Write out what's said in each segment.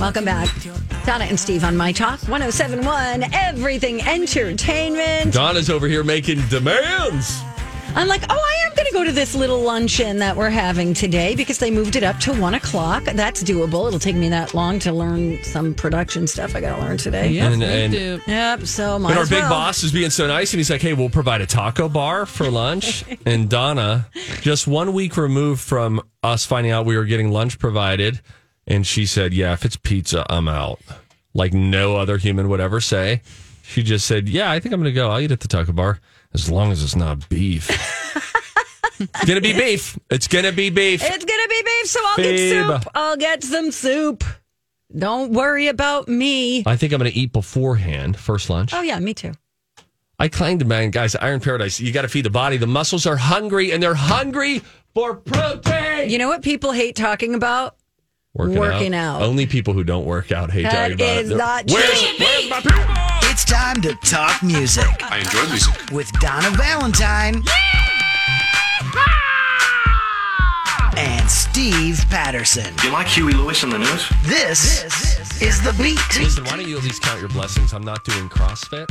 Welcome back. Donna and Steve on My Talk 1071, Everything Entertainment. Donna's over here making demands. I'm like, oh, I am going to go to this little luncheon that we're having today because they moved it up to one o'clock. That's doable. It'll take me that long to learn some production stuff I got to learn today. Yes, And- we and- do. Yep. So might But our as big well. boss is being so nice, and he's like, "Hey, we'll provide a taco bar for lunch." and Donna, just one week removed from us finding out we were getting lunch provided, and she said, "Yeah, if it's pizza, I'm out." Like no other human would ever say. She just said, "Yeah, I think I'm going to go. I'll eat at the taco bar as long as it's not beef." it's gonna be beef. It's gonna be beef. It's going to be beef, so I'll Babe. get soup. I'll get some soup. Don't worry about me. I think I'm going to eat beforehand, first lunch. Oh, yeah, me too. I claimed, man, guys, Iron Paradise, you got to feed the body. The muscles are hungry and they're hungry for protein. You know what people hate talking about? Working out. Only people who don't work out hate That talking about is it. not where's, true. where's my people? It's time to talk music I enjoy music. with Donna Valentine and Steve Patterson. You like Huey Lewis and the News? This is the beat. Listen, why don't you at least count your blessings? I'm not doing CrossFit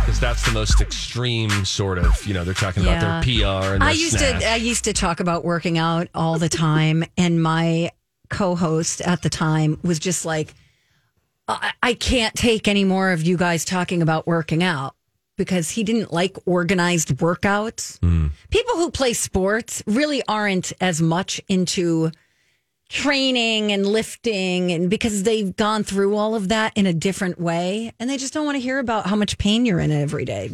because that's the most extreme sort of, you know, they're talking about their PR and their I used snatch. to I used to talk about working out all the time, and my co-host at the time was just like, I, I can't take any more of you guys talking about working out because he didn't like organized workouts. Hmm. People who play sports really aren't as much into training and lifting and because they've gone through all of that in a different way and they just don't want to hear about how much pain you're in every day.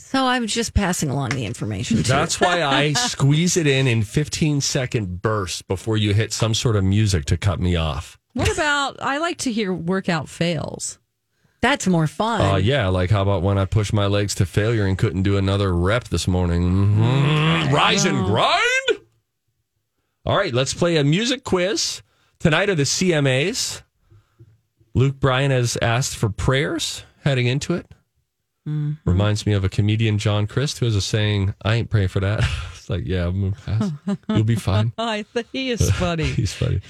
So I'm just passing along the information. That's why I squeeze it in in 15 second bursts before you hit some sort of music to cut me off. What about? I like to hear workout fails. That's more fun. Uh, yeah, like how about when I pushed my legs to failure and couldn't do another rep this morning? Mhm. Rise and grind. All right, let's play a music quiz. Tonight are the CMAs. Luke Bryan has asked for prayers heading into it. Reminds me of a comedian, John Crist, who has a saying, I ain't praying for that. it's like, yeah, I'm gonna pass. You'll be fine. I think he is funny. He's funny.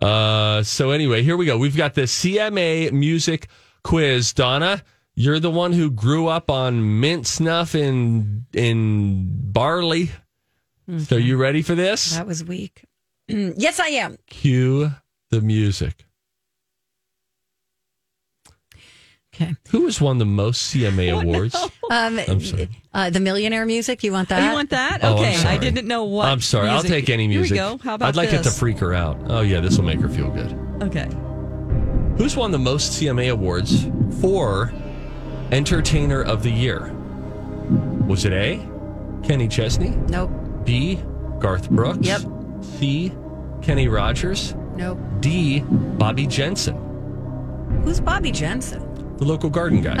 Uh, so anyway, here we go. We've got the CMA music quiz. Donna, you're the one who grew up on mint snuff in in barley. So you ready for this? that was weak. yes, I am. Cue the music. Okay. Who has won the most CMA awards? Um, I'm sorry. uh, the millionaire music. You want Oh, that? you want that? Oh, I'm Okay, I didn't know what. I'm sorry. I'll take any music. Here we go. How about I'd like it to freak her out. Oh yeah, this will make her feel good. Okay. Who's won the most CMA awards for Entertainer of the Year? Was it A, Kenny Chesney, Nope. B, Garth Brooks, Yep. C, Kenny Rogers, Nope. D, Bobby Jensen, Who's Bobby Jensen? The local garden guy?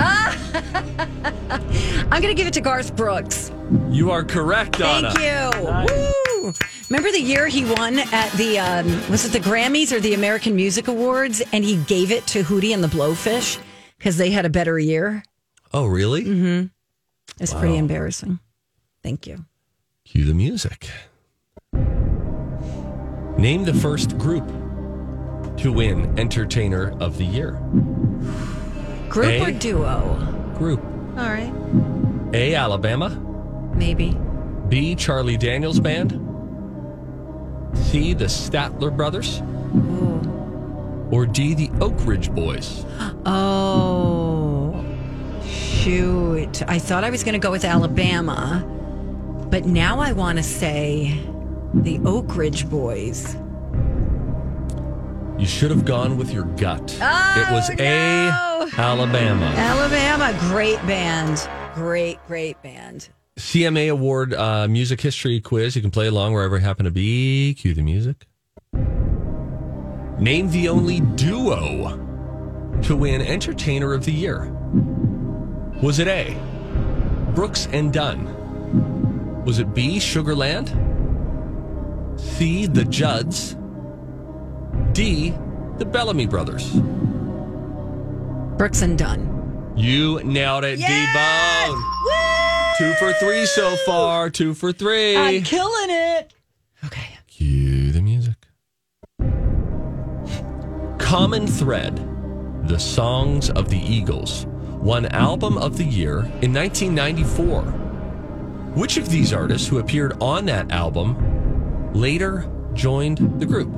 I'm going to give it to Garth Brooks. You are correct, Donna. Thank you. Woo! Remember the year he won at the um, was it the Grammys or the American Music Awards, and he gave it to Hootie and the Blowfish because they had a better year. Oh, really? Mm-hmm. It's pretty embarrassing. Thank you. Cue the music. Name the first group to win Entertainer of the Year. Group A. or duo? Group All right, A, Alabama. maybe. B. Charlie Daniels Band. C. The Statler Brothers. Ooh. Or D. The Oak Ridge Boys. Oh, shoot. I thought I was going to go with Alabama, but now I want to say the Oak Ridge Boys. You should have gone with your gut. it was Oh, no. A, Alabama. Alabama, great band. Great, great band. CMA Award uh, music history quiz. You can play along wherever you happen to be. Cue the music. Name the only duo to win Entertainer of the Year. Was it A, Brooks and Dunn? Was it B, Sugarland? C, The Judds? D, The Bellamy Brothers? Brooks and Dunn. You nailed it, D-Bone. Two for three so far. Two for 3 I'm killing it. Okay. Cue the music. Common Thread, The Songs of the Eagles, won Album of the Year in 1994. Which of these artists who appeared on that album later joined the group?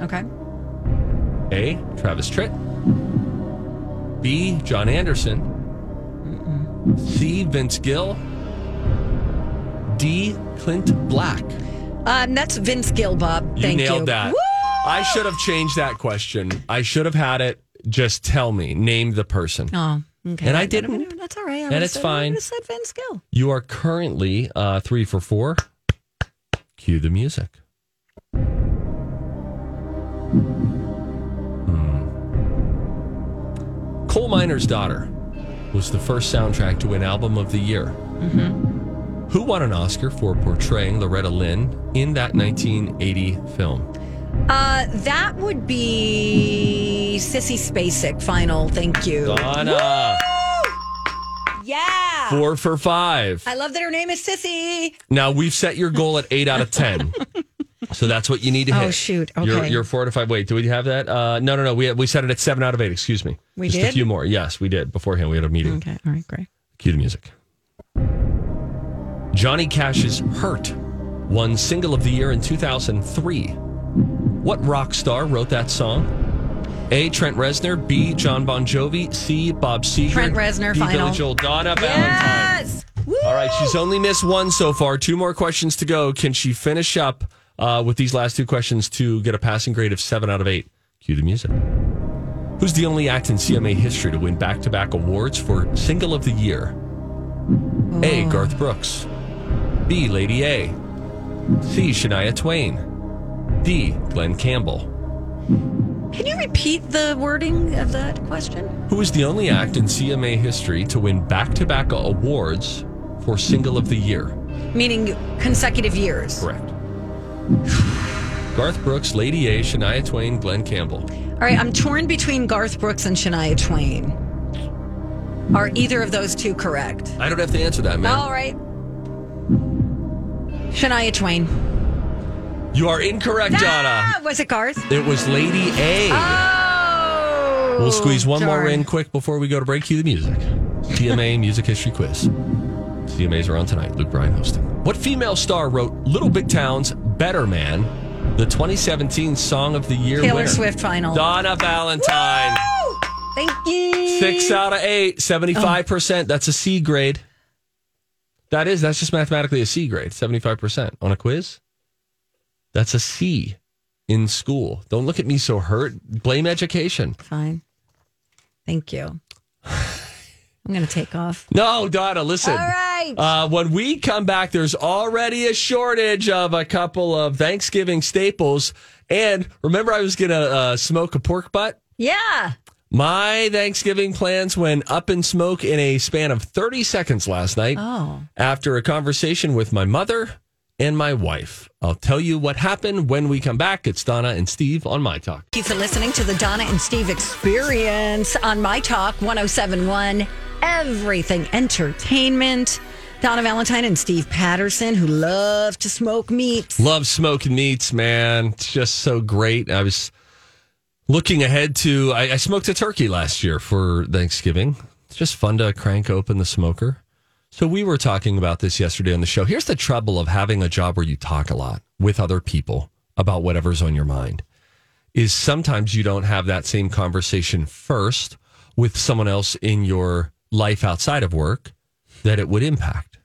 Okay. A. Travis Tritt. B. John Anderson. C. Vince Gill. D. Clint Black. Um, that's Vince Gill, Bob. You Thank nailed you. that. Woo! I should have changed that question. I should have had it just tell me, name the person. Oh, okay. And I didn't. That's all right. I And it's said- I fine. would've said Vince Gill. You are currently uh, three for four. Cue the music. Miner's Daughter was the first soundtrack to win Album of the Year. Who won an Oscar for portraying Loretta Lynn in that 1980 film? Uh, that would be Sissy Spacek. Final. Thank you. Donna, Yeah. four for five. I love that her name is Sissy. Now we've set your goal at eight out of ten, so that's what you need to hit. Oh, shoot. You're, Okay. you're four to five. Wait, do we have that? Uh, no, no, no. We we set it at seven out of eight. Excuse me. We Just a few more. Yes, we did. Beforehand, we had a meeting. Okay. All right. Great. Cue the music. Johnny Cash's "Hurt" won Single of the Year in 2003. What rock star wrote that song? A. Trent Reznor. B. John Bon Jovi. C. Bob Seger. Trent Reznor, D. final. Billy Joel. Donna Valentine. Yes. Woo! All right, she's only missed one so far. Two more questions to go. Can she finish up uh, with these last two questions to get a passing grade of seven out of eight? Cue the music. Who's the only act in CMA history to win back to back awards for Single of the Year? A. Garth Brooks. B. Lady A. C. Shania Twain. D. Glenn Campbell. Can you repeat the wording of that question? Who is the only act in CMA history to win back to back awards for Single of the Year? Meaning consecutive years. Correct. Garth Brooks, Lady A, Shania Twain, Glenn Campbell. All right. I'm torn between Garth Brooks and Shania Twain. Are either of those two correct? I don't have to answer that, man. All right. Shania Twain. You are incorrect, Ah, Donna. was it Garth? It was Lady A. Oh. we'll squeeze one more in quick before we go to break. Cue the music. TMA Music History Quiz. CMAs are on tonight. Luke Bryan hosting. What female star wrote Little Big Town's Better Man, the 2017 Song of the Year Taylor winner? Swift final. Donna Valentine. Woo! Thank you. Six out of eight, 75%. That's a C grade. That is, that's just mathematically a C grade, 75% on a quiz. That's a C in school. Don't look at me so hurt. Blame education. Fine. Thank you. I'm going to take off. No, Donna, listen. All right. Uh, when we come back, there's already a shortage of a couple of Thanksgiving staples. And remember, I was going to uh, smoke a pork butt? yeah. My Thanksgiving plans went up in smoke in a span of 30 seconds last night Oh. after a conversation with my mother and my wife. I'll tell you what happened when we come back. It's Donna and Steve on My Talk. Thank you for listening to the Donna and Steve experience on My Talk 1071, Everything Entertainment. Donna Valentine and Steve Patterson, who love to smoke meat. Love smoking meats, man. It's just so great. I was looking ahead to, I, I smoked a turkey last year for Thanksgiving. It's just fun to crank open the smoker. So we were talking about this yesterday on the show. Here's the trouble of having a job where you talk a lot with other people about whatever's on your mind is sometimes you don't have that same conversation first with someone else in your life outside of work that it would impact.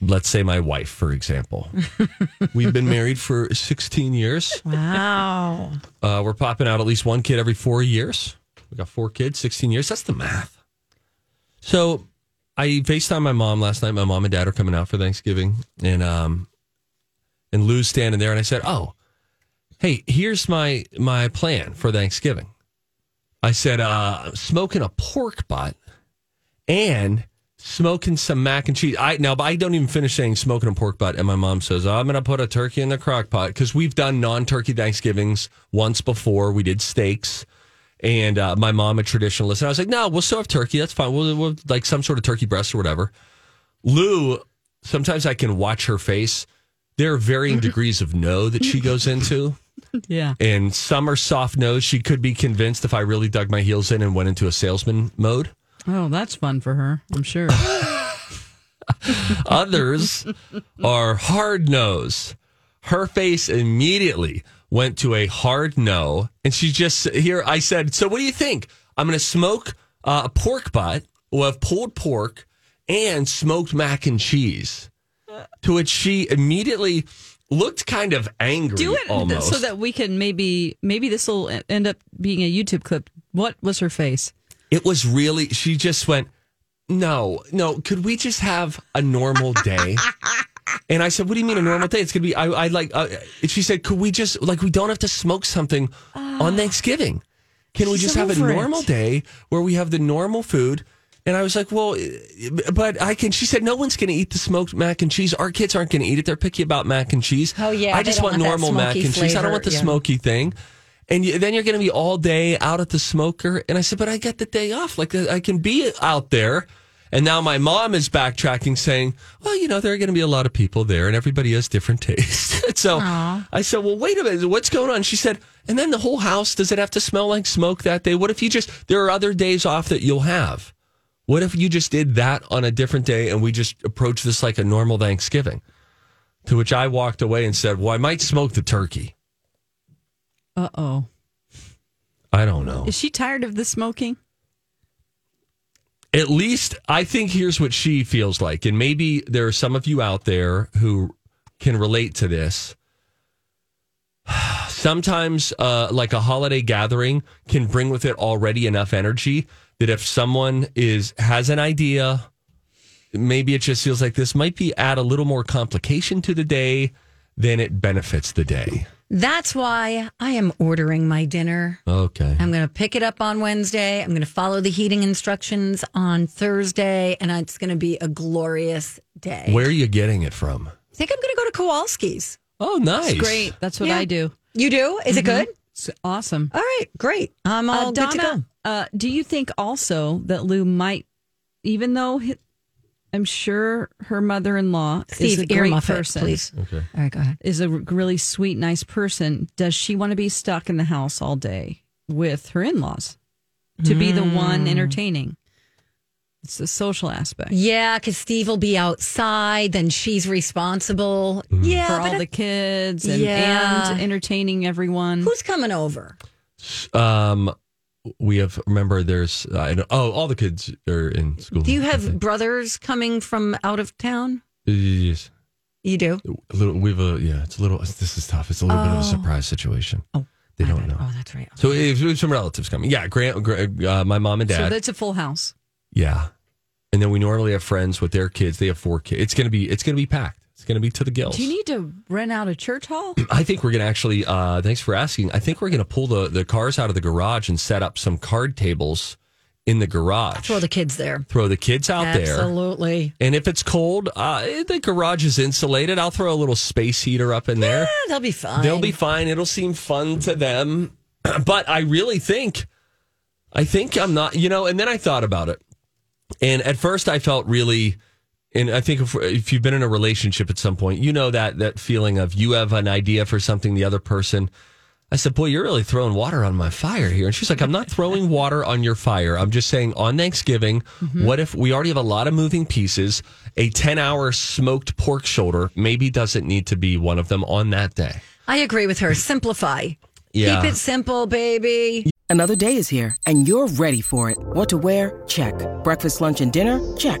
Let's say my wife, for example. We've been married for 16 years. Wow. Uh, we're popping out at least one kid every four years. We got four kids, 16 years. That's the math. So I FaceTime my mom last night. My mom and dad are coming out for Thanksgiving. And um and Lou's standing there and I said, Oh, hey, here's my my plan for Thanksgiving. I said, uh, smoking a pork butt and smoking some mac and cheese. I now, but I don't even finish saying smoking a pork butt, and my mom says I'm going to put a turkey in the crock pot because we've done non-turkey Thanksgivings once before. We did steaks, and uh, my mom a traditionalist, and I was like, no, we'll still have turkey. That's fine. We'll, we'll like some sort of turkey breast or whatever. Lou, sometimes I can watch her face. There are varying degrees of no that she goes into Yeah. and some are soft nosed. She could be convinced if I really dug my heels in and went into a salesman mode. Oh, that's fun for her. I'm sure. Others are hard nose. Her face immediately went to a hard no, and she just here. I said, "So what do you think? I'm going to smoke uh, a pork butt. We'll have pulled pork and smoked mac and cheese." To which she immediately looked kind of angry. Do it almost. so that we can maybe maybe this will end up being a YouTube clip. What was her face? it was really she just went no no could we just have a normal day and i said what do you mean a normal day it's gonna be i, I like uh, she said could we just like we don't have to smoke something on thanksgiving can we just have a over it. normal day where we have the normal food and I was like, well, but I can. She said, no one's going to eat the smoked mac and cheese. Our kids aren't going to eat it. They're picky about mac and cheese. Oh, yeah, I just want want normal mac and cheese. I don't want the yeah. smoky thing. And you, then you're going to be all day out at the smoker. And I said, but I get the day off. Like I can be out there. And now my mom is backtracking, saying, well, you know, there are going to be a lot of people there, and everybody has different tastes. so I said, well, wait a minute, what's going on? She said, and then the whole house does it have to smell like smoke that day? What if you just there are other days off that you'll have? What if you just did that on a different day and we just approached this like a normal Thanksgiving? To which I walked away and said, well, I might smoke the turkey. Uh oh. I don't know. Is she tired of the smoking? at least I think here's what she feels like. And maybe there are some of you out there who can relate to this. Sometimes, uh, like a holiday gathering can bring with it already enough energy that if someone is has an idea, maybe it just feels like this might be add a little more complication to the day than it benefits the day. That's why I am ordering my dinner. Okay. I'm going to pick it up on Wednesday. I'm going to follow the heating instructions on Thursday, and it's going to be a glorious day. Where are you getting it from? I think I'm going to go to Kowalski's. Oh, nice. Great. That's what Yeah. I do. You do? Is it good? It's awesome. All right, great. I'm all Uh, good to go. Donna, uh, do you think also that Lou might, even though hi- I'm sure her mother-in-law is a great earmuff it, person, please. Okay. All right, go ahead. is a r- really sweet, nice person, does she want to be stuck in the house all day with her in-laws to be the Hmm. one entertaining? It's the social aspect Yeah, because Steve will be outside, then she's responsible. Yeah, for all I- the kids and, Yeah. and entertaining everyone. who's coming over? Um, we have remember there's I don't, oh all the kids are in school. Do you have brothers coming from out of town? Yes. You do. A little, we've a yeah. It's a little. This is tough. It's a little bit of a surprise situation. Oh, they my don't know. Oh, that's right. So if some relatives coming, yeah. Grant, uh, my mom and dad. so that's a full house. yeah. And then we normally have friends with their kids. They have four kids. It's gonna be it's gonna be packed. It's gonna be to the gills. Do you need to rent out a church hall? I think we're gonna actually. Uh, thanks for asking. I think we're gonna pull the the cars out of the garage and set up some card tables in the garage. Throw the kids there. Throw the kids out there. Absolutely. And if it's cold, uh, the garage is insulated. I'll throw a little space heater up in there. Yeah, they'll be fine. They'll be fine. It'll seem fun to them. But I really think, I think I'm not, you know, and then I thought about it. And at first I felt really, and I think if, if you've been in a relationship at some point, you know that, that feeling of you have an idea for something, the other person. I said, boy, you're really throwing water on my fire here. And she's like, I'm not throwing water on your fire. I'm just saying on Thanksgiving, mm-hmm. what if we already have a lot of moving pieces? A 10 hour smoked pork shoulder maybe doesn't need to be one of them on that day. I agree with her. Simplify. Yeah. Keep it simple, baby. Another day is here, and you're ready for it. What to wear? Check. Breakfast, lunch, and dinner? Check.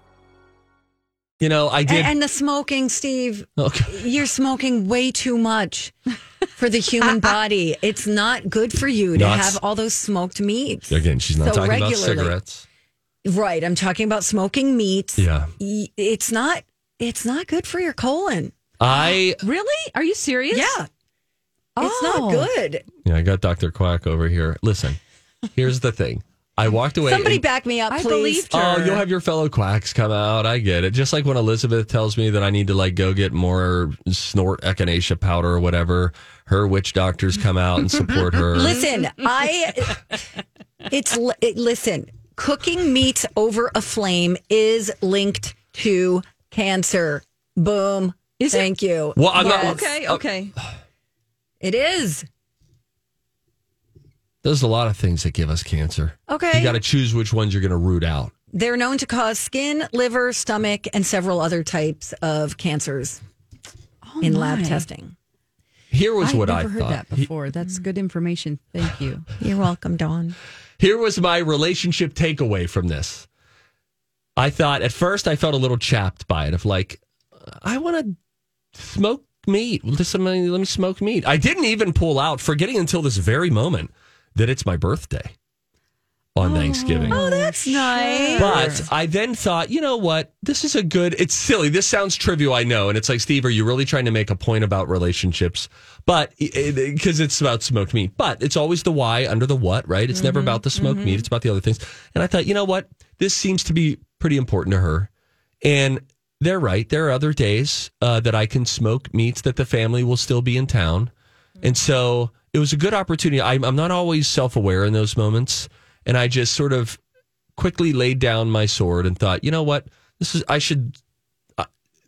You know, I did. And, and the smoking, Steve. Okay. You're smoking way too much for the human body. It's not good for you to No, have all those smoked meats. Again, she's not So talking about regularly. cigarettes. Right. I'm talking about smoking meats. Yeah. Y- It's not. It's not good for your colon. I Really? Are you serious? Yeah. It's Oh. not good. yeah, I got Dr. Quack over here. Listen, here's the thing. I walked away. Somebody and- back me up, I please. believed oh, her. Oh, you'll have your fellow quacks come out. I get it. Just like when Elizabeth tells me that I need to like go get more snort echinacea powder or whatever, her witch doctors come out and support her. Listen, I. It's li- it, listen. Cooking meats over a flame is linked to cancer. Boom. Is it? Thank you. Well, I'm not- Okay, okay. It is. There's a lot of things that give us cancer. Okay. You got to choose which ones you're going to root out. They're known to cause skin, liver, stomach, and several other types of cancers oh, in lab testing. Here was what I've what never I heard thought. that before. That's good information. Thank you. You're welcome, Dawn. Here was my relationship takeaway from this. I thought at first I felt a little chapped by it of like, I want to smoke meat. Let somebody let me smoke meat. I didn't even pull out, forgetting until this very moment that it's my birthday on Thanksgiving. Oh, that's nice. But I then thought, you know what? This is a good. It's silly. This sounds trivial, I know. And it's like, Steve, are you really trying to make a point about relationships? But because it's about smoked meat, but it's always the why under the what, right? It's never about the smoked meat. It's about the other things. And I thought, you know what? This seems to be pretty important to her. And they're right. There are other days uh, that I can smoke meats that the family will still be in town. And so it was a good opportunity. I'm, I'm not always self aware in those moments. And I just sort of quickly laid down my sword and thought, you know what? This is, I should,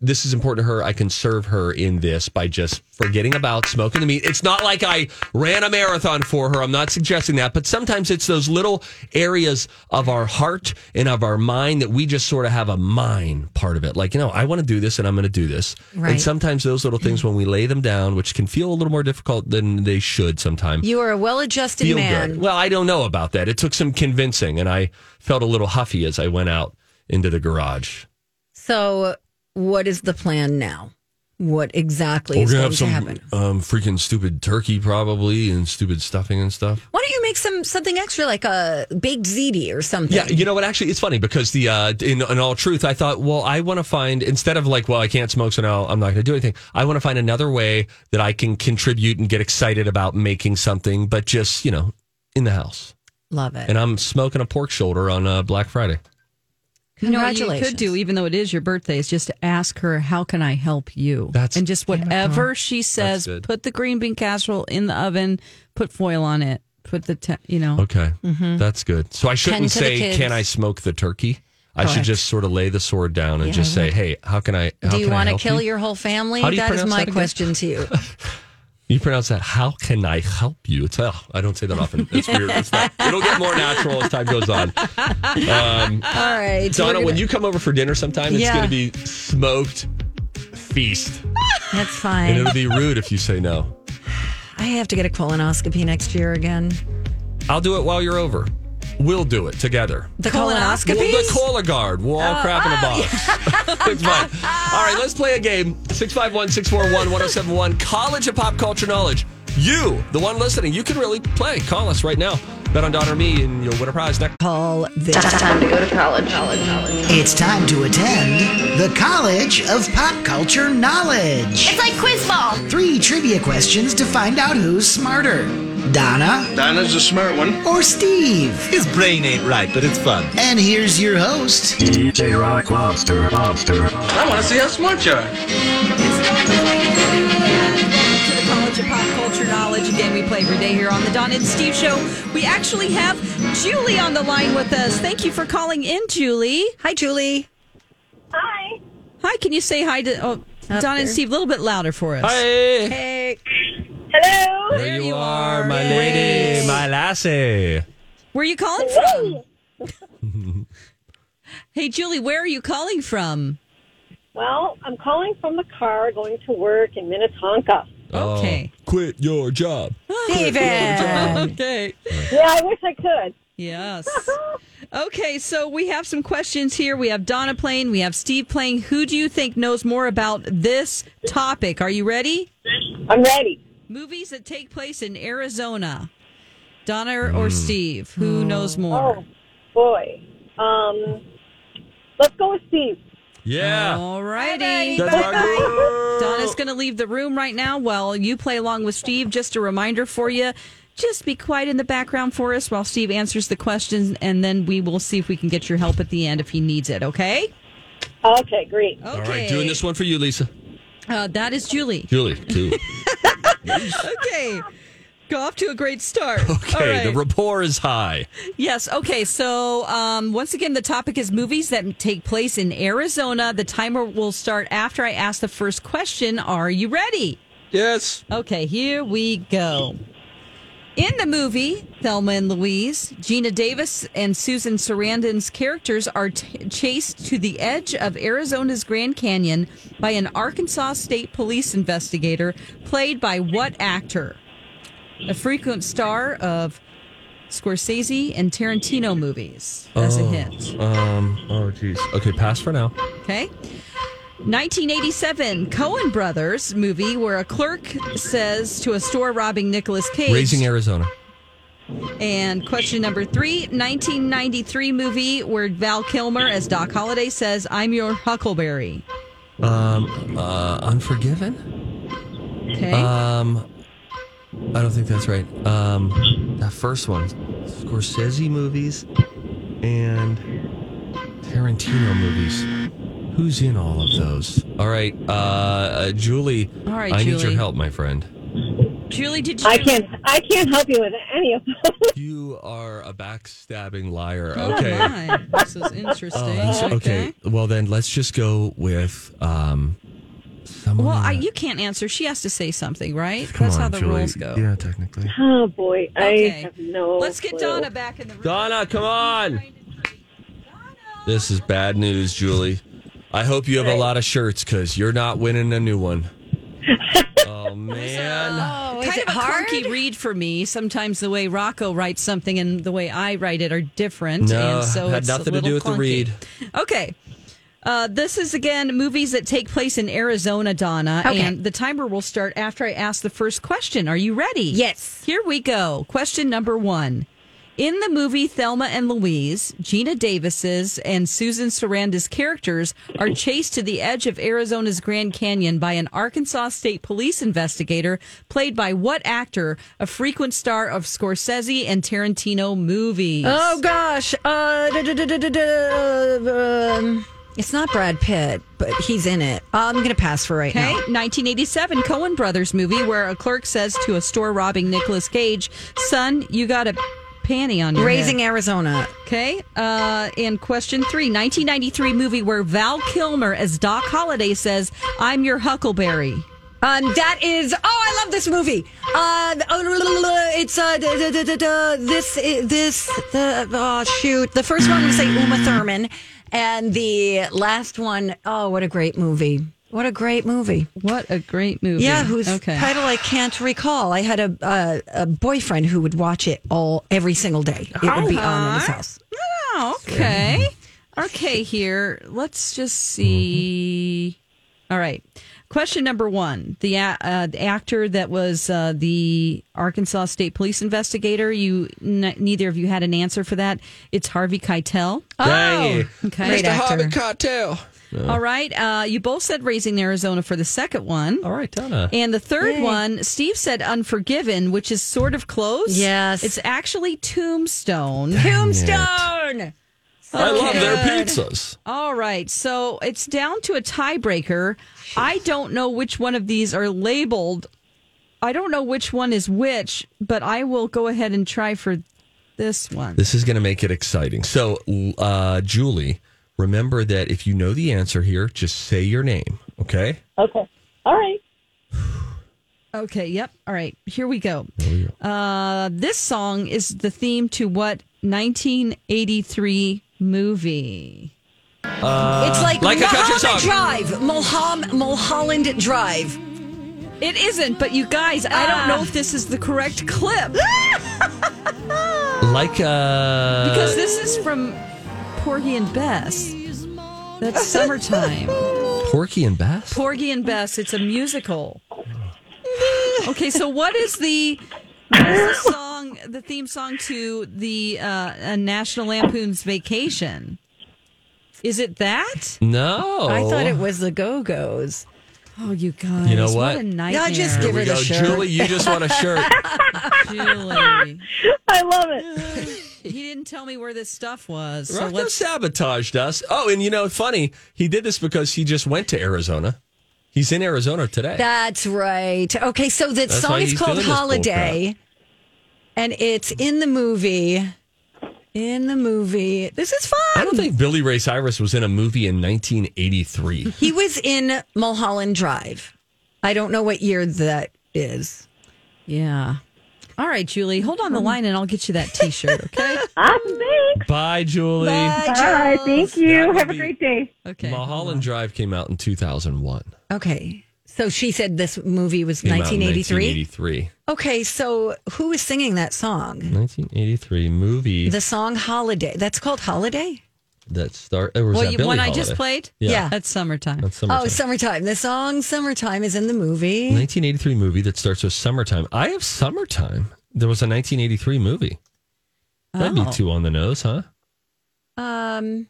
this is important to her. I can serve her in this by just forgetting about smoking the meat. It's not like I ran a marathon for her. I'm not suggesting that, but sometimes it's those little areas of our heart and of our mind that we just sort of have a mind part of it. Like, you know, I want to do this and I'm going to do this. Right. And sometimes those little things, when we lay them down, which can feel a little more difficult than they should sometimes You are a well-adjusted man. good. Well, I don't know about that. It took some convincing, and I felt a little huffy as I went out into the garage. So, what is the plan now? What exactly We're is going to happen? um, freaking stupid turkey, probably, and stupid stuffing and stuff. Why don't you make some something extra, like a baked ziti or something? Yeah, you know what? Actually, it's funny because the uh, in, in all truth, I thought, well, I want to find instead of like, well, I can't smoke, so now I'm not going to do anything. I want to find another way that I can contribute and get excited about making something, but just you know, in the house. Love it. And I'm smoking a pork shoulder on uh, Black Friday. You know what you could do, even though it is your birthday, is just to ask her, "How can I help you?" That's- and just whatever she says, put the green bean casserole in the oven, put foil on it, put the te- you know. Okay, mm-hmm. that's good. So I shouldn't Tend to the say, "Can I smoke the turkey?" I should just sort of lay the sword down and just say, "Hey, how can I?" How do you want to kill you? your whole family? How do you That is my that question to you. You pronounce that? How can I help you? It's oh, I don't say that often. It's weird. It's not, it'll get more natural as time goes on. Um, All right, Donna, we're when you come over for dinner sometime, it's Yeah. going to be smoked feast, that's fine. and it'll be rude if you say no. I have to get a colonoscopy next year again. I'll do it while you're over. We'll do it together. The Colonoscopy? colonoscopy. Well, the Cologuard. We'll all oh, crap in a oh, box. it's fine. All right, let's play a game. 651 641 1071. College of Pop Culture Knowledge. You, the one listening, you can really play. Call us right now. Bet on Don or me, and you'll win a prize next. Call this. Time to go to college. It's time to attend the College of Pop Culture Knowledge. It's like quiz ball. Three trivia questions to find out who's smarter Donna Dinah's a smart one. or Steve. His brain ain't right, but it's fun. And here's your host, DJ Rock Lobster. Lobster. I want to see how smart you are. to the College of Pop Culture Knowledge. Again, we play every day here on the Don and Steve Show. We actually have Julie on the line with us. Thank you for calling in, Julie. Hi, Julie. Hi. Hi, can you say hi to oh, Up Don and. Steve a little bit louder for us? Hey, Hey. Hello. there, you, you are, are. my Yay. lady, my lassie. Where are you calling from? hey, Julie, where are you calling from? Well, I'm calling from the car going to work in Minnetonka. Oh, okay. Oh, quit your job. Ah. Steven. Okay. Yeah, I wish I could. Yes. Okay, so we have some questions here. We have Donna playing, we have Steve playing. Who do you think knows more about this topic? Are you ready? I'm ready. Movies that take place in Arizona. Donna or Steve? Who knows more? Oh, boy. Um, let's go with Steve. Yeah. All righty. That's our girl. Donna's going to leave the room right now while you play along with Steve. Just a reminder for you. Just be quiet in the background for us while Steve answers the questions, and then we will see if we can get your help at the end if he needs it, okay? Okay, great. Okay. All right, doing this one for you, Lisa. Uh, that is Julie. Julie, too. Okay. Go off to a great start. Okay, All right. the rapport is high. Yes. Okay. So, um, once again, the topic is movies that take place in Arizona. The timer will start after I ask the first question. Are you ready? Yes. Okay, here we go. In the movie Thelma and Louise, Geena Davis and Susan Sarandon's characters are t- chased to the edge of Arizona's Grand Canyon by an Arkansas State Police investigator played by what actor? A frequent star of Scorsese and Tarantino movies. As a hint. Um. Oh, jeez. Okay, pass for now. Okay. 1987 Coen Brothers movie where a clerk says to a store robbing Nicolas Cage. Raising Arizona. And question number three 1993 movie where Val Kilmer as Doc Holliday says, I'm your Huckleberry. Um. Uh. Unforgiven. Okay. Um. I don't think that's right. Um. That first one, Scorsese movies, and Tarantino movies. Who's in all of those? All right, uh, uh Julie. All right, I need Julie. your help, my friend. Julie, did you? I can't. I can't help you with any of those. You are a backstabbing liar. Oh, Okay. my. This is interesting. Uh, okay. Well, then let's just go with um. Someone Well, I, the- you can't answer. She has to say something, right? Come That's on, how the Julie. rules go. Yeah, technically. Oh boy, Okay. I have no. Let's get clue. Donna back in the room. Donna, come on. This is bad news, Julie. I hope you have a lot of shirts because you're not winning a new one. oh man. Oh, is kind it of a hard? clunky read for me. Sometimes the way Rocco writes something and the way I write it are different. No, and so had it's a nothing to do little with the clunky. read. Okay. Uh, this is again movies that take place in Arizona, Donna. Okay. And the timer will start after I ask the first question. Are you ready? Yes. Here we go. Question number one. In the movie Thelma and Louise, Geena Davis's and Susan Sarandon's characters are chased to the edge of Arizona's Grand Canyon by an Arkansas State Police investigator played by what actor, a frequent star of Scorsese and Tarantino movies? Oh gosh. Uh, da, da, da, um, it's not Brad Pitt, but he's in it. I'm gonna pass for right Okay, now. 1987 Coen Brothers movie where a clerk says to a store robbing Nicolas Cage, "Son, you got a panty on your Raising head." Arizona. Okay, uh, and question three, 1993 movie where Val Kilmer as Doc Holliday says, "I'm your Huckleberry." Um, that is. Oh, I love this movie. Uh, it's uh, da, da, da, da, da, this this the oh shoot. The first one was say Uma Thurman, and the last one, oh, what a great movie! What a great movie. What a great movie! Yeah, whose okay? title I can't recall. I had a, a a boyfriend who would watch it all every single day. It would be on in his house. Oh, okay. Okay, here. Let's just see. All right. Question number one: the, uh, the actor that was uh, the Arkansas State Police investigator. You n- neither of you had an answer for that. It's Harvey Keitel. Hey, okay. Great Mr. actor. Hobbit Cocktail. All right. Uh, you both said Raising Arizona for the second one. All right, Donna. And the third Yay. one, Steve said Unforgiven, which is sort of close. Yes. It's actually Tombstone. Tombstone. I love their pizzas. All right. So it's down to a tiebreaker. I don't know which one of these are labeled. I don't know which one is which, but I will go ahead and try for this one. This is going to make it exciting. So, uh, Julie, remember that if you know the answer here, just say your name. Okay. Okay. All right. Okay, yep. All right, here we go. Uh, this song is the theme to what 1983 movie? It's like, like Mulholland. Drive. Mulholland, Mulholland Drive. It isn't, but you guys, I don't know if this is the correct clip Like uh, because this is from Porgy and Bess. That's summertime. Porky and Bess. Porgy and Bess. It's a musical. Okay, so what is the what is the song, the theme song to the uh, National Lampoon's Vacation? Is it that? No, I thought it was the Go Go's. Oh, you guys! You know what? What a nightmare! Yeah, just give we her the go, shirt. Julie. You just want a shirt. Julie. I love it. He didn't tell me where this stuff was. So Rocco let's. sabotaged us. Oh, and you know, funny, he did this because he just went to Arizona. He's in Arizona today. That's right. Okay, so that That's song is called Holiday, and it's in the movie. In the movie, this is fun. I don't think Billy Ray Cyrus was in a movie in 1983. he was in Mulholland Drive. I don't know what year that is. Yeah. All right, Julie, hold on the um, line and I'll get you that T-shirt. Okay. Awesome. Ah, thanks. Bye, Julie. All right. Thank you. That Have a be- great day. Okay. Mulholland Drive came out in 2001. Okay, so she said this movie was Came out in 1983. 1983. Okay, so who is singing that song? 1983 movie The song Holiday. That's called Holiday? That start. Or was Well, that you, Billie one I just played. Yeah. That's summertime. That's summertime. Oh, Summertime. The song Summertime is in the movie. 1983 movie that starts with summertime. I have summertime. There was a 1983 movie. That'd Oh. be two on the nose, huh? Um,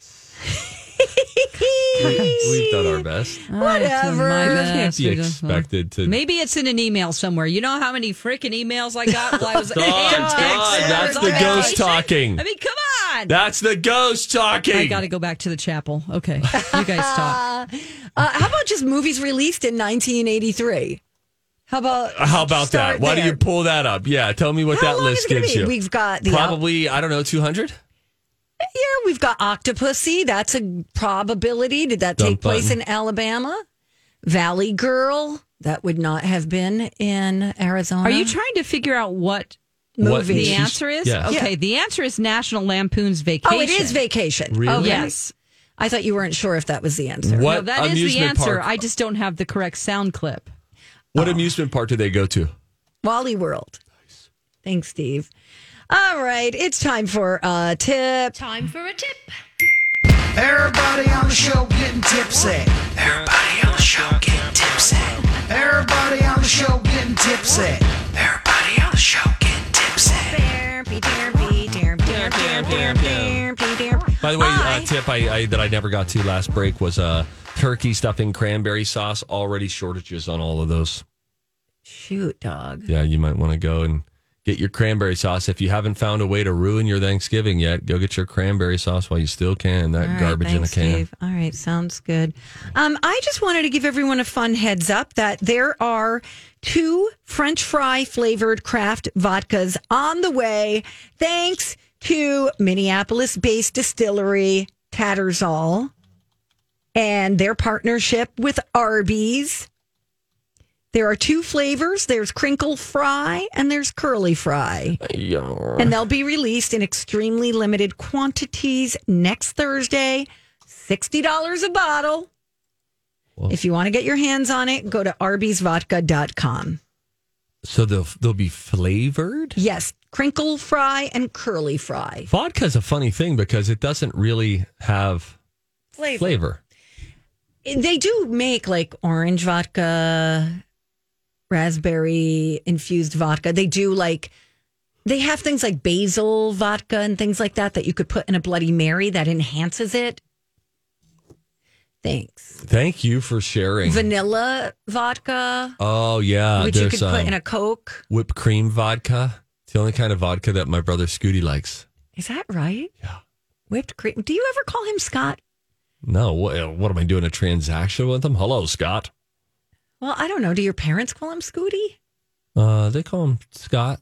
We've done our best. Whatever. My Can't best. be We don't- expected to. Maybe it's in an email somewhere. You know how many freaking emails I got while I was Dawn, Dawn, that's the ghost talking. I mean, come on. That's the ghost talking. I got to go back to the chapel. Okay, you guys talk. Uh, how about just movies released in 1983? How about How about that? start Why do there? you pull that up? Yeah, tell me what How that list is gives you. We've got the Probably, I don't know, 200? Here we've got Octopussy. That's a probability. Did that Dump take place button. in Alabama? Valley Girl. That would not have been in Arizona. Are you trying to figure out what movie? the answer is? yeah. Okay, the answer is National Lampoon's Vacation. oh, it is vacation. Really? Okay. Yes. I thought you weren't sure if that was the answer. What No, that is the answer. park? I just don't have the correct sound clip. What amusement park do they go to? Wally World. Nice. Thanks, Steve. All right, it's time for a tip. Time for a tip. Everybody on the show getting tipsy. Everybody on the show getting tipsy. Everybody on the show getting tipsy. Everybody on the show getting tipsy. By the way, Hi. uh, tip I, I that I never got to last break was uh, turkey stuffing cranberry sauce. Already shortages on all of those. Shoot, dog. Yeah, you might want to go and get your cranberry sauce. If you haven't found a way to ruin your Thanksgiving yet, go get your cranberry sauce while you still can. That right, garbage thanks, in a can. All right, sounds good. Um, I just wanted to give everyone a fun heads up that there are two French fry flavored craft vodkas on the way, thanks to Minneapolis based distillery Tattersall and their partnership with Arby's. There are two flavors. There's crinkle fry and there's curly fry. And they'll be released in extremely limited quantities next Thursday. $60 a bottle. If you want to get your hands on it, go to arbysvodka.com. So they'll they'll be flavored. Yes, crinkle fry and curly fry. Vodka's a funny thing because it doesn't really have Flavor. flavor. They do make like orange vodka, raspberry infused vodka. They do like they have things like basil vodka and things like that that you could put in a Bloody Mary that enhances it. Thanks. Thank you for sharing. Vanilla vodka, oh yeah, which you could put um, in a Coke. whipped cream vodka. It's the only kind of vodka that my brother Scooty likes. Is that right? Yeah. Whipped cream. Do you ever call him Scott? No, what, what am I doing? A transaction with him? Hello, Scott. Well, I don't know. Do your parents call him Scooty? Uh, they call him Scott,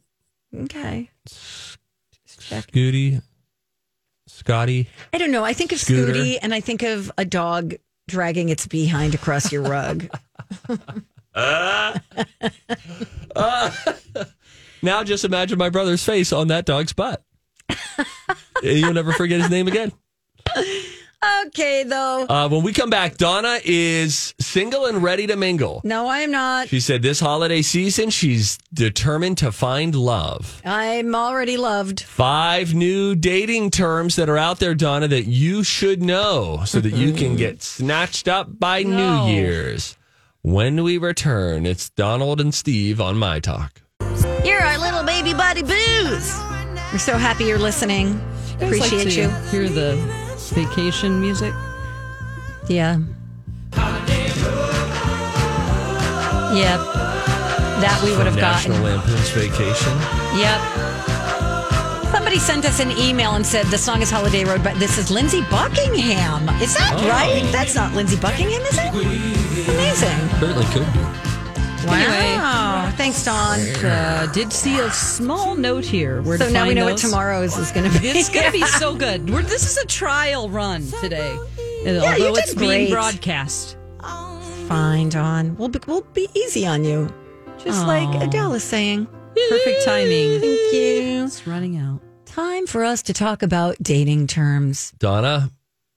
Okay. Scooty, Scotty. I don't know. I think of Scooter. Scooty and I think of a dog dragging its behind across your rug. Now just imagine my brother's face on that dog's butt. You'll never forget his name again. Okay, though. Uh, when we come back, Donna is single and ready to mingle. No, I'm not. She said this holiday season, she's determined to find love. I'm already loved. Five new dating terms that are out there, Donna, that you should know so that you can get snatched up by No. New Year's. When we return, it's Donald and Steve on My Talk. You're our little baby buddy booze. We're so happy you're listening. I always like Appreciate to you. Hear the vacation music. Yeah. Yep. That we would have gotten. National gotten. Lampoon's Vacation. Yep. Somebody sent us an email and said the song is Holiday Road, but this is Lindsey Buckingham. Is that Oh. right? That's not Lindsey Buckingham, is it? Amazing. Certainly could be. Wow. Thanks, Don. Uh, did see a small note here. Where So to now we find know what those. tomorrow's is going to be. It's going to be so good. We're, this is a trial run today. And Yeah, you although did it's great. being broadcast. Fine, Don. We'll be, we'll be easy on you. Just like Aw. Adele is saying. Perfect timing. Thank you. It's running out. Time for us to talk about dating terms. Donna,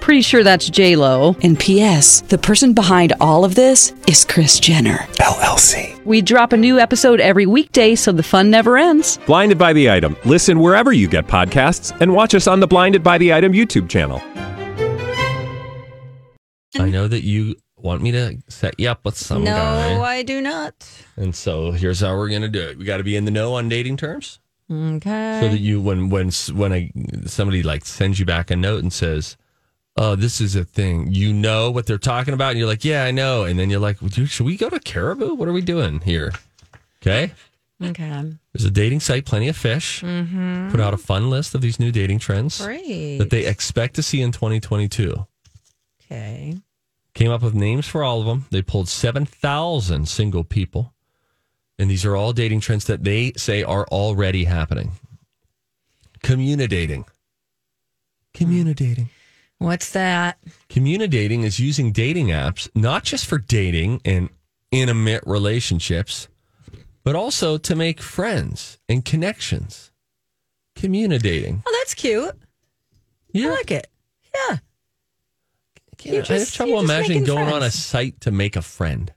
Pretty sure that's J Lo. And P.S. The person behind all of this is Kris Jenner LLC. We drop a new episode every weekday, so the fun never ends. Blinded by the item. Listen wherever you get podcasts, and watch us on the Blinded by the Item YouTube channel. I know that you want me to set you up with some no, guy. No, I do not. And so here's how we're going to do it. We got to be in the know on dating terms. Okay. so that you when when when I, somebody like sends you back a note and says oh this is a thing. You know what they're talking about and you're like yeah i know. And then you're like "Would you- should we go to caribou? What are we doing here? Okay. Okay. there's a dating site plenty of fish. Mm-hmm. put out a fun list of these new dating trends Great. that they expect to see in 2022 Okay. came up with names for all of them. They pulled 7000 single people. And these are all dating trends that they say are already happening. Communidating communidating What's that? Communidating is using dating apps not just for dating and intimate relationships, but also to make friends and connections. Communidating. Oh, that's cute. Yeah. I like it. Yeah. Yeah, You're I have trouble imagining going on a site to make a friend.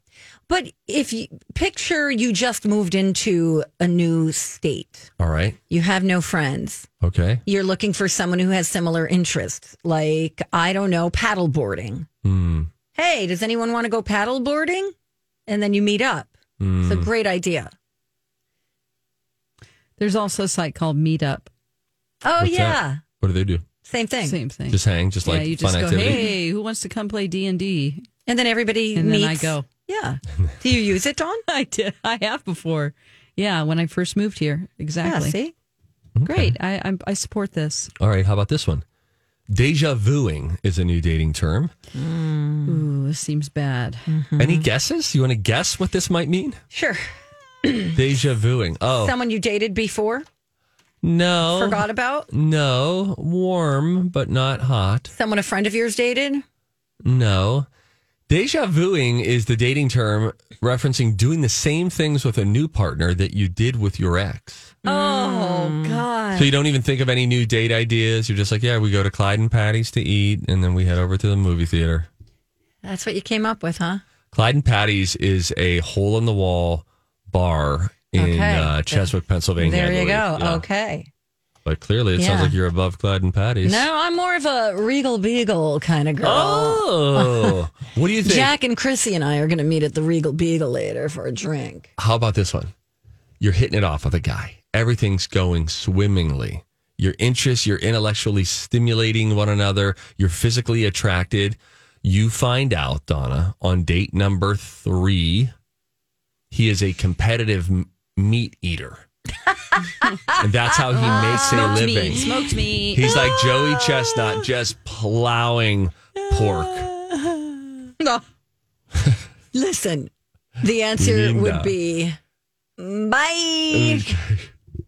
But if you picture you just moved into a new state, All right. you have no friends. Okay. You're looking for someone who has similar interests, like, I don't know, paddle boarding. Hmm. Hey, does anyone want to go paddle boarding? And then you meet up. It's a Hmm. great idea. There's also a site called Meetup. Oh, What's yeah. that? What do they do? Same thing. Same thing. Just hang, just yeah, like you fun just go, activity. hey, who wants to come play D and D? And then everybody And then I go. Yeah. Do you use it, Dawn? I did. I have before. Yeah, when I first moved here. Exactly. Yeah, see? Great. I I'm, I support this. All right. How about this one? Deja vuing is a new dating term. Mm. Ooh, this seems bad. Mm-hmm. Any guesses? You want to guess what this might mean? Sure. Deja vuing. Oh, Someone you dated before, no. forgot about? No, warm but not hot. Someone a friend of yours dated? No. Deja vuing is the dating term referencing doing the same things with a new partner that you did with your ex. Oh God. So you don't even think of any new date ideas. You're just like, yeah, we go to Clyde and Patty's to eat, and then we head over to the movie theater. That's what you came up with, huh? Clyde and Patty's is a hole in the wall bar in Okay. uh, Cheswick, Pennsylvania. There you go. Yeah. Okay. But clearly, it sounds like you're above Clyde and Patty's. No, I'm more of a Regal Beagle kind of girl. Oh, what do you think? Jack and Chrissy and I are going to meet at the Regal Beagle later for a drink. How about this one? You're hitting it off with a guy. Everything's going swimmingly. Your interests, you're intellectually stimulating one another. You're physically attracted. You find out, Donna, on date number three, he is a competitive meat eater. and that's how he ah, makes a living. meat. Smoked meat. He's like ah. Joey Chestnut, just plowing pork. No. Ah. Listen, the answer Linda. would be bye.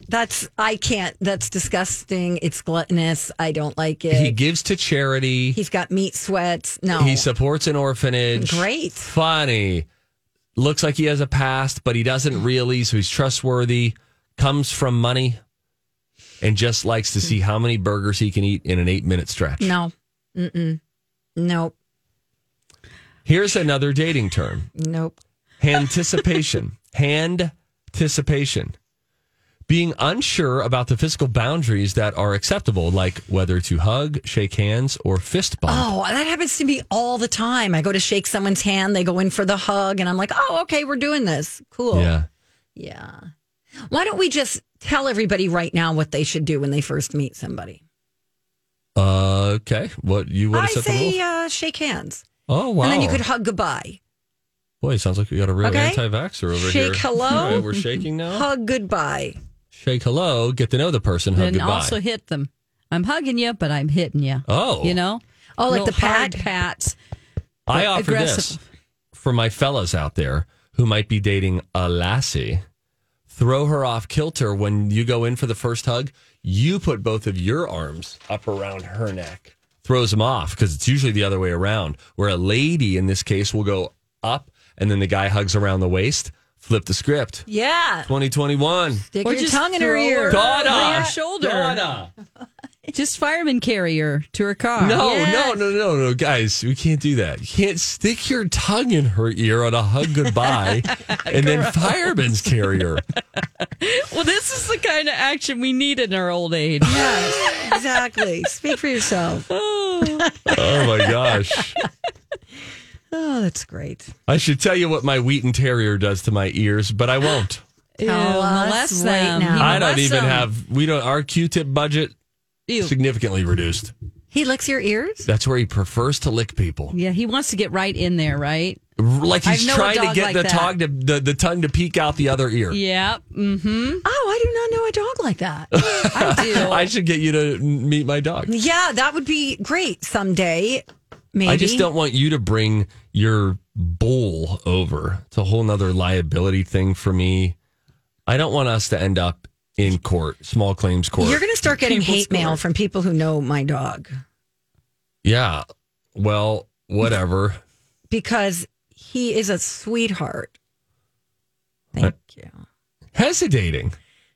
That's I can't. That's disgusting. It's gluttonous. I don't like it. He gives to charity. He's got meat sweats. No, He supports an orphanage. Great. Funny. Looks like he has a past, but he doesn't really. So he's trustworthy. Comes from money and just likes to see how many burgers he can eat in an eight minute stretch. no, Mm-mm. nope, Here's another dating term nope. anticipation. Hand-ticipation. Being unsure about the physical boundaries that are acceptable, like whether to hug, shake hands, or fist bump. Oh, that happens to me all the time. I go to shake someone's hand, they go in for the hug, and I'm like, oh, okay, we're doing this. Cool. Yeah. Yeah. Why don't we just tell everybody right now what they should do when they first meet somebody? Uh, okay. What you want to set the say rules? uh, shake hands. Oh wow! And then you could hug goodbye. Boy, it sounds like we got a real Okay. anti-vaxxer over here. Shake hello. All right, we're shaking now. Hug goodbye. Shake hello. Get to know the person. Hug and goodbye. also hit them. I'm hugging you, but I'm hitting you. Oh. you know. Oh, like No the pat? hard pats. I offer aggressive. this for my fellas out there who might be dating a lassie. Throw her off kilter when you go in for the first hug. You put both of your arms up around her neck. Throws them off because it's usually the other way around, where a lady in this case will go up and then the guy hugs around the waist. Flip the script. Yeah. 2021. Stick Or your just tongue in her throw ear. her Donna! over your shoulder. Donna! Just fireman carrier to her car. No, Yes. no, no, no, no, guys, we can't do that. You can't stick your tongue in her ear on a hug goodbye and then fireman's carrier. Well, this is the kind of action we need in our old age. Yes, exactly. Speak for yourself. Oh. oh my gosh. Oh, that's great. I should tell you what my Wheaten Terrier does to my ears, but I won't. Ew, Tell us molest right now. I don't molests even them. have, we don't, our Q tip budget Ew. significantly reduced. He licks your ears? That's where he prefers to lick people. Yeah, he wants to get right in there, right? Like he's I know a trying to get like the, tongue to, the, the tongue to peek out the other ear. Yeah. Mm-hmm. Oh, I do not know a dog like that. I do. I should get you to meet my dog. yeah, that would be great someday. Maybe. I just don't want you to bring your bull over. It's a whole nother liability thing for me. I don't want us to end up in court, small claims court. You're going to start getting People's hate mail court. from people who know my dog yeah. Well, whatever. because he is a sweetheart. Thank you. Hesitating.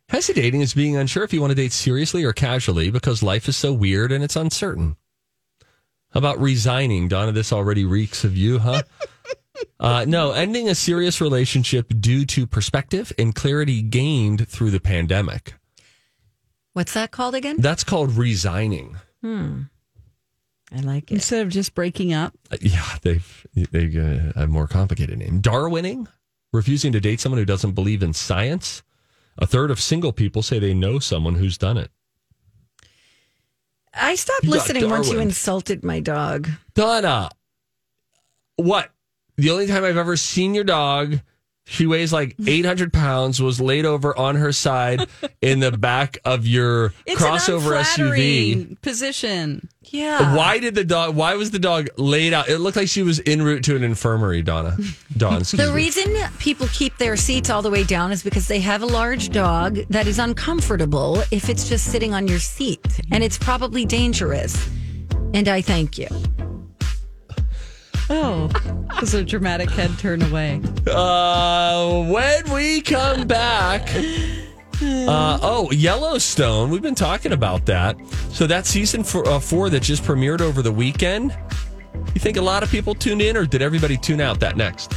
Hesitating is being unsure if you want to date seriously or casually because life is so weird and it's uncertain. How about resigning? Donna, this already reeks of you, huh? uh, no, ending a serious relationship due to perspective and clarity gained through the pandemic. What's that called again? That's called resigning. Hmm. I like it. Instead of just breaking up. Uh, Yeah, they've they uh, a more complicated name. Darwining, refusing to date someone who doesn't believe in science. A third of single people say they know someone who's done it. I stopped You listening once you insulted my dog. Donna, what? The only time I've ever seen your dog, she weighs like 800 pounds, was laid over on her side in the back of your It's crossover an SUV. position. Yeah. Why did the dog? Why was the dog laid out? It looked like she was en route to an infirmary. Donna, Dawn. Excuse The me. reason people keep their seats all the way down is because they have a large dog that is uncomfortable if it's just sitting on your seat. And it's probably dangerous. And I thank you. Oh. Because a dramatic head turn away. Uh, when we come back. Uh, oh, Yellowstone. We've been talking about that. So that season for, uh, four that just premiered over the weekend. You think a lot of people tuned in, or did everybody tune out? That next.